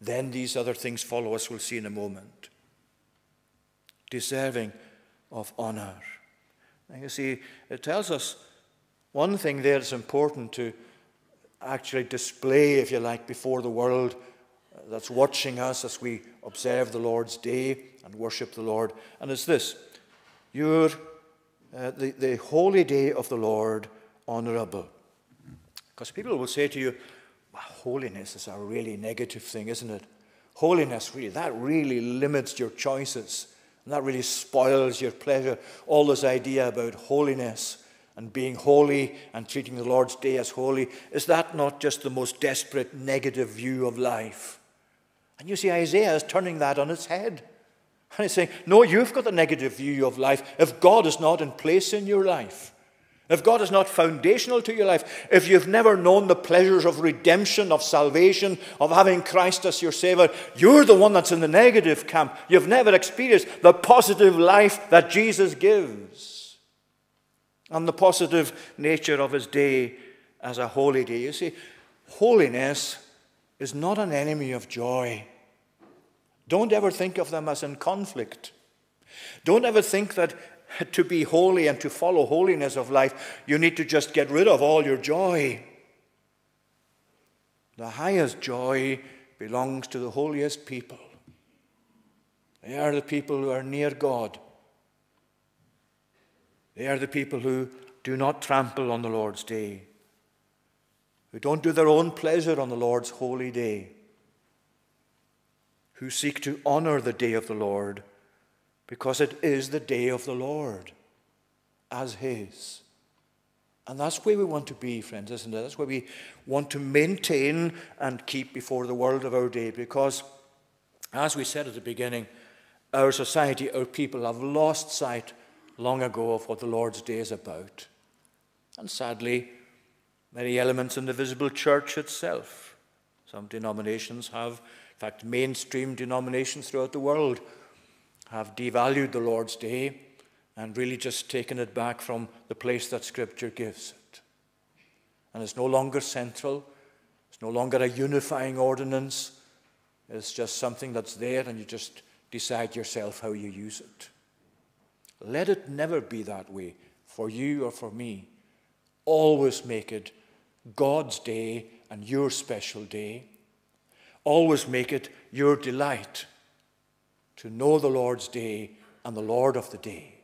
then these other things follow us, we'll see in a moment. Deserving of honor. And you see, it tells us one thing there that's important to actually display, if you like, before the world uh, that's watching us as we observe the Lord's day and worship the Lord. And it's this your, uh, the, the holy day of the Lord honorable. Because people will say to you, well, holiness is a really negative thing, isn't it? Holiness, really, that really limits your choices. And that really spoils your pleasure. All this idea about holiness and being holy and treating the Lord's day as holy, is that not just the most desperate negative view of life? And you see, Isaiah is turning that on its head. And he's saying, No, you've got a negative view of life if God is not in place in your life. If God is not foundational to your life, if you've never known the pleasures of redemption, of salvation, of having Christ as your Savior, you're the one that's in the negative camp. You've never experienced the positive life that Jesus gives and the positive nature of His day as a holy day. You see, holiness is not an enemy of joy. Don't ever think of them as in conflict. Don't ever think that to be holy and to follow holiness of life, you need to just get rid of all your joy. The highest joy belongs to the holiest people. They are the people who are near God. They are the people who do not trample on the Lord's day, who don't do their own pleasure on the Lord's holy day who seek to honor the day of the Lord because it is the day of the Lord as His. And that's where we want to be, friends, isn't it? That's where we want to maintain and keep before the world of our day because, as we said at the beginning, our society, our people have lost sight long ago of what the Lord's day is about. And sadly, many elements in the visible church itself. Some denominations have fact, mainstream denominations throughout the world have devalued the Lord's Day and really just taken it back from the place that Scripture gives it. And it's no longer central, it's no longer a unifying ordinance, it's just something that's there and you just decide yourself how you use it. Let it never be that way for you or for me. Always make it God's day and your special day. Always make it your delight to know the Lord's day and the Lord of the day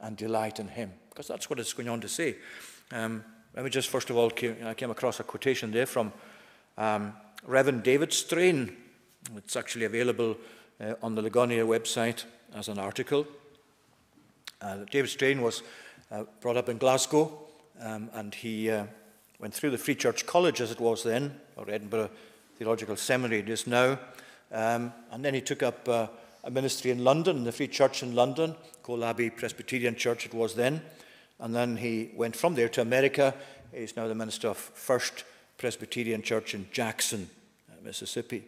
and delight in Him. Because that's what it's going on to say. Um, let me just first of all, came, I came across a quotation there from um, Reverend David Strain. It's actually available uh, on the Ligonier website as an article. Uh, David Strain was uh, brought up in Glasgow um, and he uh, went through the Free Church College as it was then, or Edinburgh Theological Seminary just now. Um, and then he took up uh, a ministry in London, the Free Church in London, Cole Abbey Presbyterian Church it was then. And then he went from there to America. He's now the minister of First Presbyterian Church in Jackson, uh, Mississippi.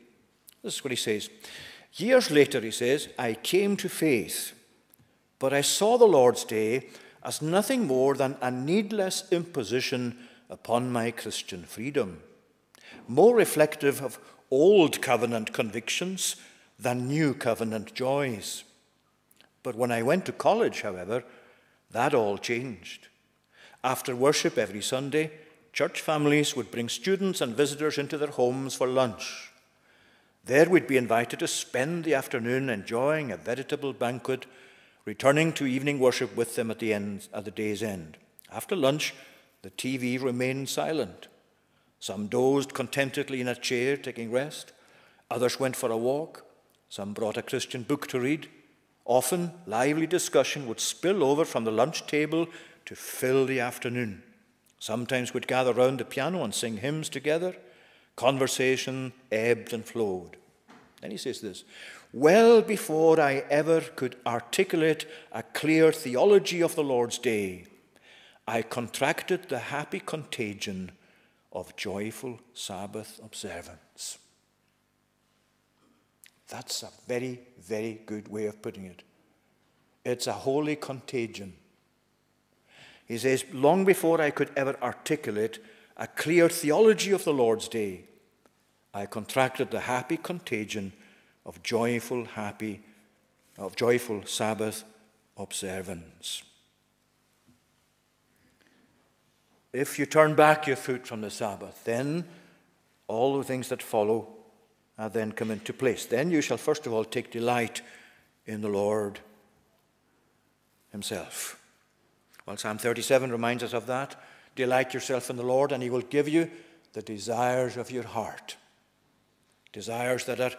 This is what he says. Years later, he says, I came to faith, but I saw the Lord's day as nothing more than a needless imposition upon my Christian freedom, more reflective of old covenant convictions than new covenant joys. But when I went to college, however, that all changed. After worship every Sunday, church families would bring students and visitors into their homes for lunch. There we'd be invited to spend the afternoon enjoying a veritable banquet, returning to evening worship with them at the, end, at the day's end. After lunch, the TV remained silent. Some dozed contentedly in a chair, taking rest. Others went for a walk. Some brought a Christian book to read. Often, lively discussion would spill over from the lunch table to fill the afternoon. Sometimes we'd gather round the piano and sing hymns together. Conversation ebbed and flowed. Then he says this Well before I ever could articulate a clear theology of the Lord's day, I contracted the happy contagion of joyful Sabbath observance. That's a very, very good way of putting it. It's a holy contagion. He says, Long before I could ever articulate a clear theology of the Lord's day, I contracted the happy contagion of joyful, happy, of joyful Sabbath observance. If you turn back your foot from the Sabbath, then all the things that follow uh, then come into place. Then you shall first of all take delight in the Lord Himself. Well, Psalm 37 reminds us of that. Delight yourself in the Lord, and He will give you the desires of your heart. Desires that are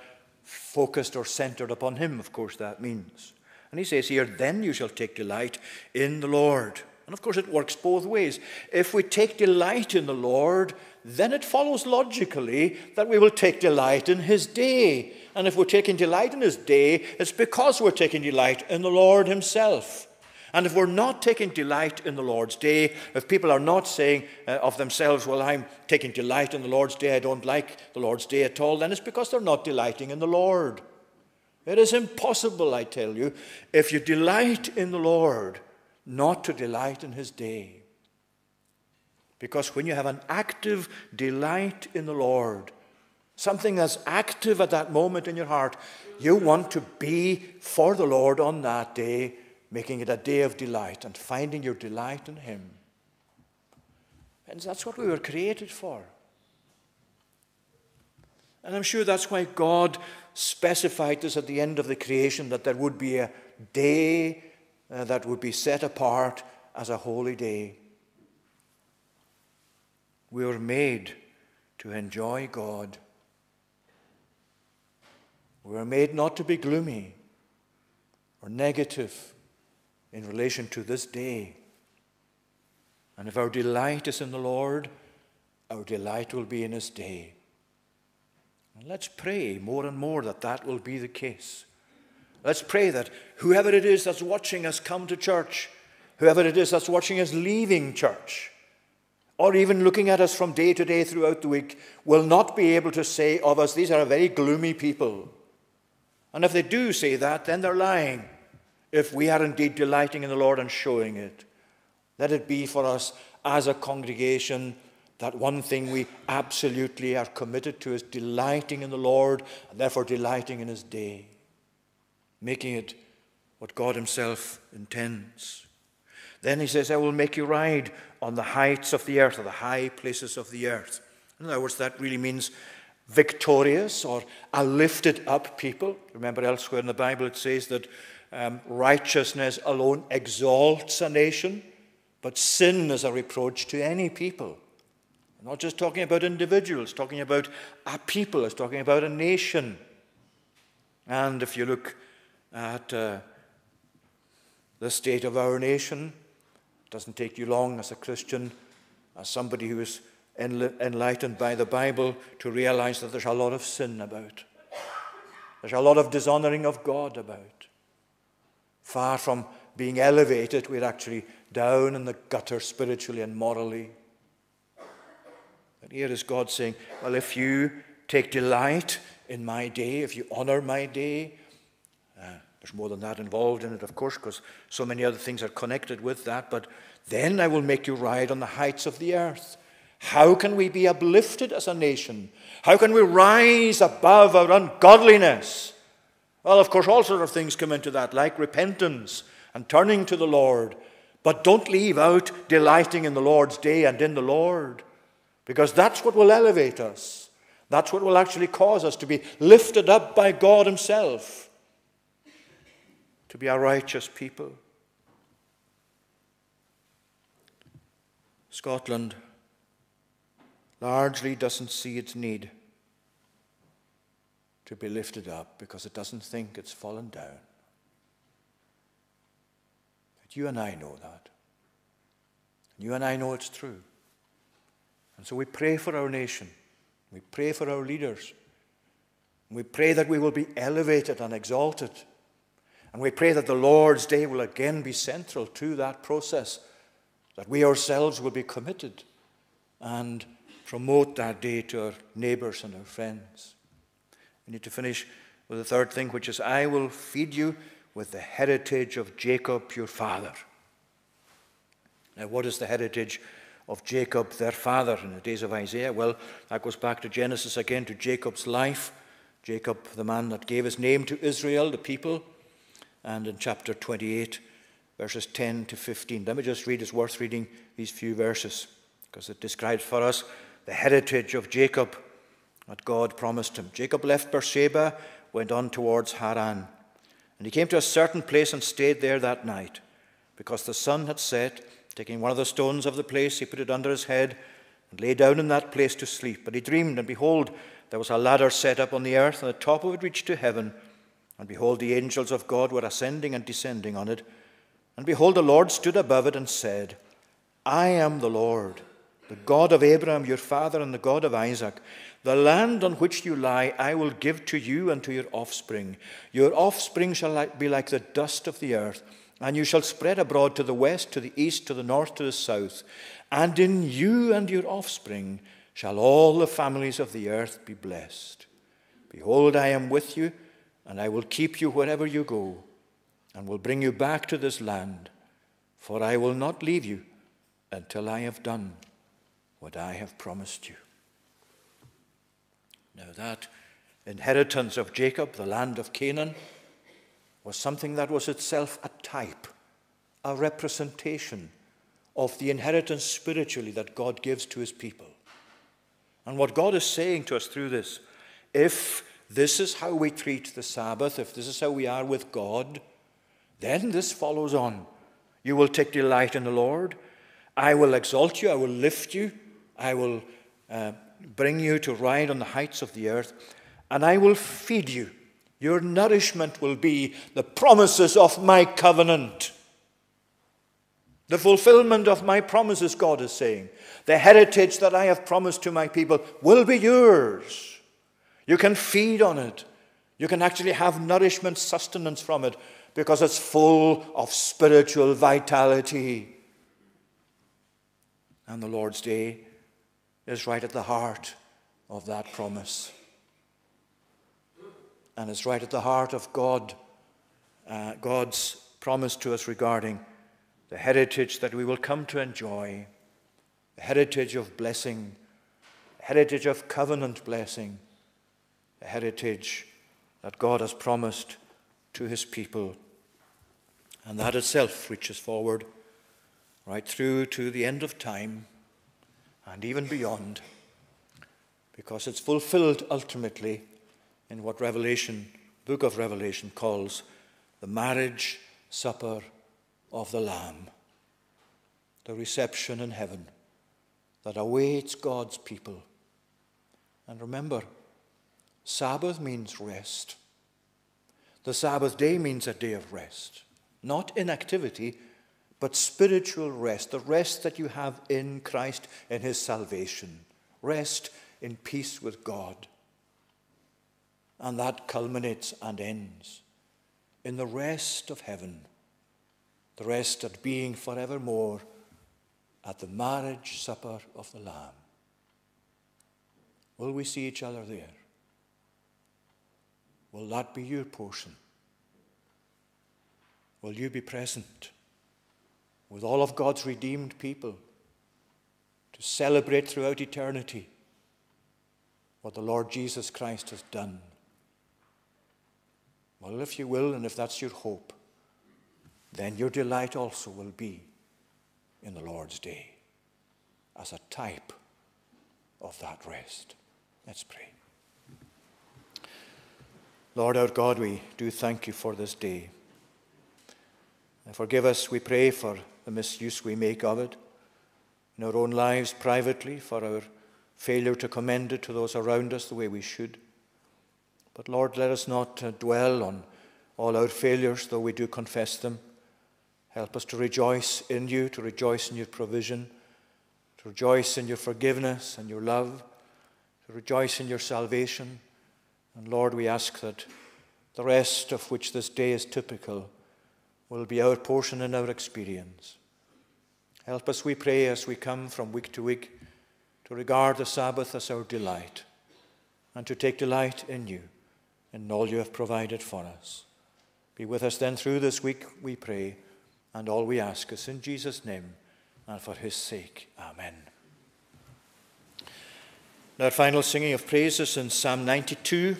focused or centered upon Him, of course, that means. And He says here, then you shall take delight in the Lord. And of course, it works both ways. If we take delight in the Lord, then it follows logically that we will take delight in His day. And if we're taking delight in His day, it's because we're taking delight in the Lord Himself. And if we're not taking delight in the Lord's day, if people are not saying uh, of themselves, well, I'm taking delight in the Lord's day, I don't like the Lord's day at all, then it's because they're not delighting in the Lord. It is impossible, I tell you, if you delight in the Lord, not to delight in his day. Because when you have an active delight in the Lord, something that's active at that moment in your heart, you want to be for the Lord on that day, making it a day of delight and finding your delight in Him. And that's what we were created for. And I'm sure that's why God specified this at the end of the creation that there would be a day uh, that would be set apart as a holy day. We were made to enjoy God. We were made not to be gloomy or negative in relation to this day. And if our delight is in the Lord, our delight will be in His day. And let's pray more and more that that will be the case. Let's pray that whoever it is that's watching us come to church, whoever it is that's watching us leaving church, or even looking at us from day to day throughout the week, will not be able to say of us, these are very gloomy people. And if they do say that, then they're lying. If we are indeed delighting in the Lord and showing it, let it be for us as a congregation that one thing we absolutely are committed to is delighting in the Lord and therefore delighting in His day making it what God Himself intends. Then He says, I will make you ride on the heights of the earth, or the high places of the earth. In other words, that really means victorious or a lifted up people. Remember, elsewhere in the Bible it says that um, righteousness alone exalts a nation, but sin is a reproach to any people. Not just talking about individuals, talking about a people, it's talking about a nation. And if you look at uh, the state of our nation. It doesn't take you long as a Christian, as somebody who is enlightened by the Bible, to realize that there's a lot of sin about. There's a lot of dishonoring of God about. Far from being elevated, we're actually down in the gutter spiritually and morally. And here is God saying, Well, if you take delight in my day, if you honor my day, There's more than that involved in it, of course, because so many other things are connected with that. But then I will make you ride on the heights of the earth. How can we be uplifted as a nation? How can we rise above our ungodliness? Well, of course, all sorts of things come into that, like repentance and turning to the Lord. But don't leave out delighting in the Lord's day and in the Lord, because that's what will elevate us. That's what will actually cause us to be lifted up by God Himself, to be a righteous people. Scotland largely doesn't see its need to be lifted up because it doesn't think it's fallen down. But you and I know that. You and I know it's true. And so we pray for our nation. We pray for our leaders. We pray that we will be elevated and exalted. And we pray that the Lord's day will again be central to that process, that we ourselves will be committed and promote that day to our neighbors and our friends. We need to finish with the third thing, which is I will feed you with the heritage of Jacob your father. Now, what is the heritage of Jacob, their father, in the days of Isaiah? Well, that goes back to Genesis again, to Jacob's life. Jacob, the man that gave his name to Israel, the people. And in chapter 28, verses 10 to 15. Let me just read, it's worth reading these few verses because it describes for us the heritage of Jacob that God promised him. Jacob left Beersheba, went on towards Haran. And he came to a certain place and stayed there that night. Because the sun had set, taking one of the stones of the place, he put it under his head and lay down in that place to sleep. But he dreamed, and behold, there was a ladder set up on the earth, and the top of it reached to heaven. And behold, the angels of God were ascending and descending on it. And behold, the Lord stood above it and said, I am the Lord, the God of Abraham your father, and the God of Isaac. The land on which you lie I will give to you and to your offspring. Your offspring shall be like the dust of the earth, and you shall spread abroad to the west, to the east, to the north, to the south. And in you and your offspring shall all the families of the earth be blessed. Behold, I am with you, and I will keep you wherever you go, and will bring you back to this land, for I will not leave you until I have done what I have promised you. Now, that inheritance of Jacob, the land of Canaan, was something that was itself a type, a representation of the inheritance spiritually that God gives to his people. And what God is saying to us through this, if this is how we treat the Sabbath, if this is how we are with God, then this follows on. You will take delight in the Lord. I will exalt you. I will lift you. I will uh, bring you to ride on the heights of the earth, and I will feed you. Your nourishment will be the promises of my covenant. The fulfillment of my promises, God is saying. The heritage that I have promised to my people will be yours. You can feed on it. You can actually have nourishment, sustenance from it because it's full of spiritual vitality. And the Lord's day is right at the heart of that promise. And it's right at the heart of God, uh, God's promise to us regarding the heritage that we will come to enjoy, the heritage of blessing, the heritage of covenant blessing, the heritage that God has promised to his people. And that itself reaches forward right through to the end of time and even beyond, because it's fulfilled ultimately in what Revelation, book of Revelation, calls the marriage supper of the Lamb, the reception in heaven that awaits God's people. And remember, Sabbath means rest. The Sabbath day means a day of rest, not inactivity, but spiritual rest, the rest that you have in Christ in his salvation, rest in peace with God. And that culminates and ends in the rest of heaven, the rest at being forevermore at the marriage supper of the Lamb. Will we see each other there? Will that be your portion? will you be present with all of God's redeemed people to celebrate throughout eternity what the Lord Jesus Christ has done? Well, if you will, and if that's your hope, then your delight also will be in the Lord's day as a type of that rest. Let's pray. Lord our God, we do thank you for this day. And forgive us, we pray, for the misuse we make of it in our own lives privately, for our failure to commend it to those around us the way we should. But Lord, let us not uh, dwell on all our failures, though we do confess them. Help us to rejoice in you, to rejoice in your provision, to rejoice in your forgiveness and your love, to rejoice in your salvation. And Lord, we ask that the rest of which this day is typical will be our portion in our experience. Help us, we pray, as we come from week to week, to regard the Sabbath as our delight and to take delight in you and all you have provided for us. Be with us then through this week, we pray, and all we ask is in Jesus' name and for his sake. Amen. Our final singing of praises in Psalm 92.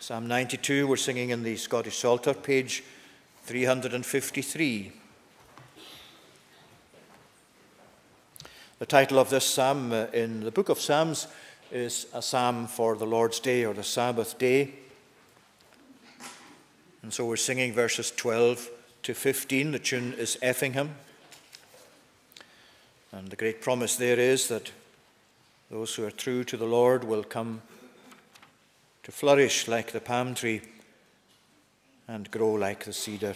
Psalm 92, we're singing in the Scottish Psalter, page 353. The title of this psalm uh, in the book of Psalms is a psalm for the Lord's Day or the Sabbath day. And so we're singing verses 12 to 15. The tune is Effingham. And the great promise there is that those who are true to the Lord will come to flourish like the palm tree and grow like the cedar.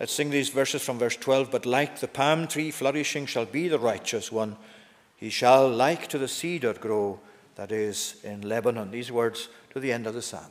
Let's sing these verses from verse 12. But like the palm tree flourishing shall be the righteous one, he shall like to the cedar grow that is in Lebanon. These words to the end of the psalm.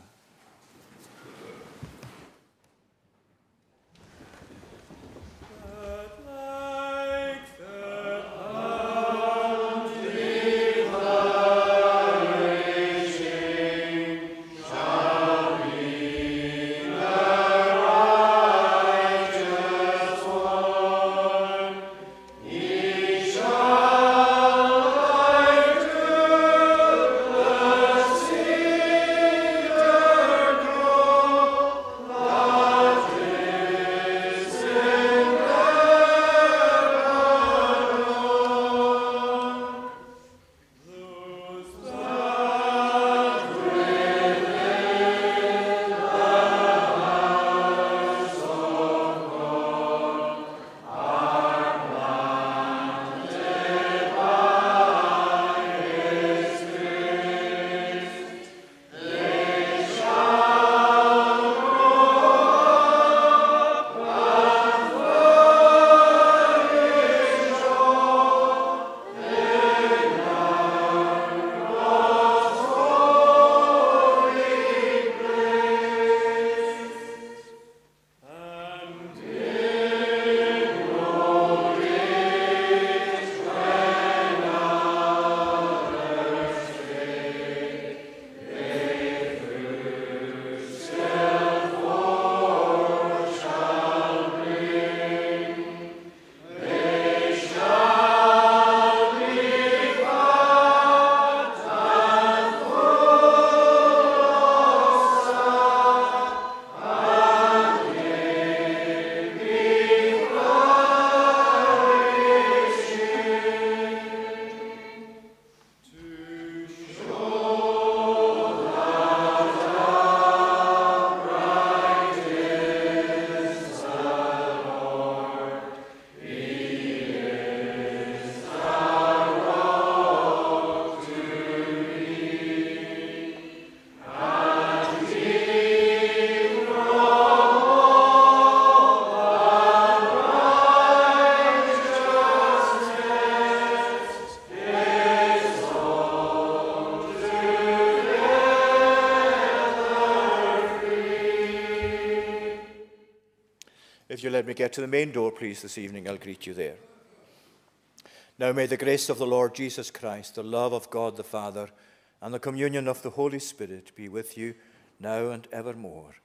Me get to the main door, please, this evening. I'll greet you there. Now may the grace of the Lord Jesus Christ, the love of God the Father, and the communion of the Holy Spirit be with you now and evermore.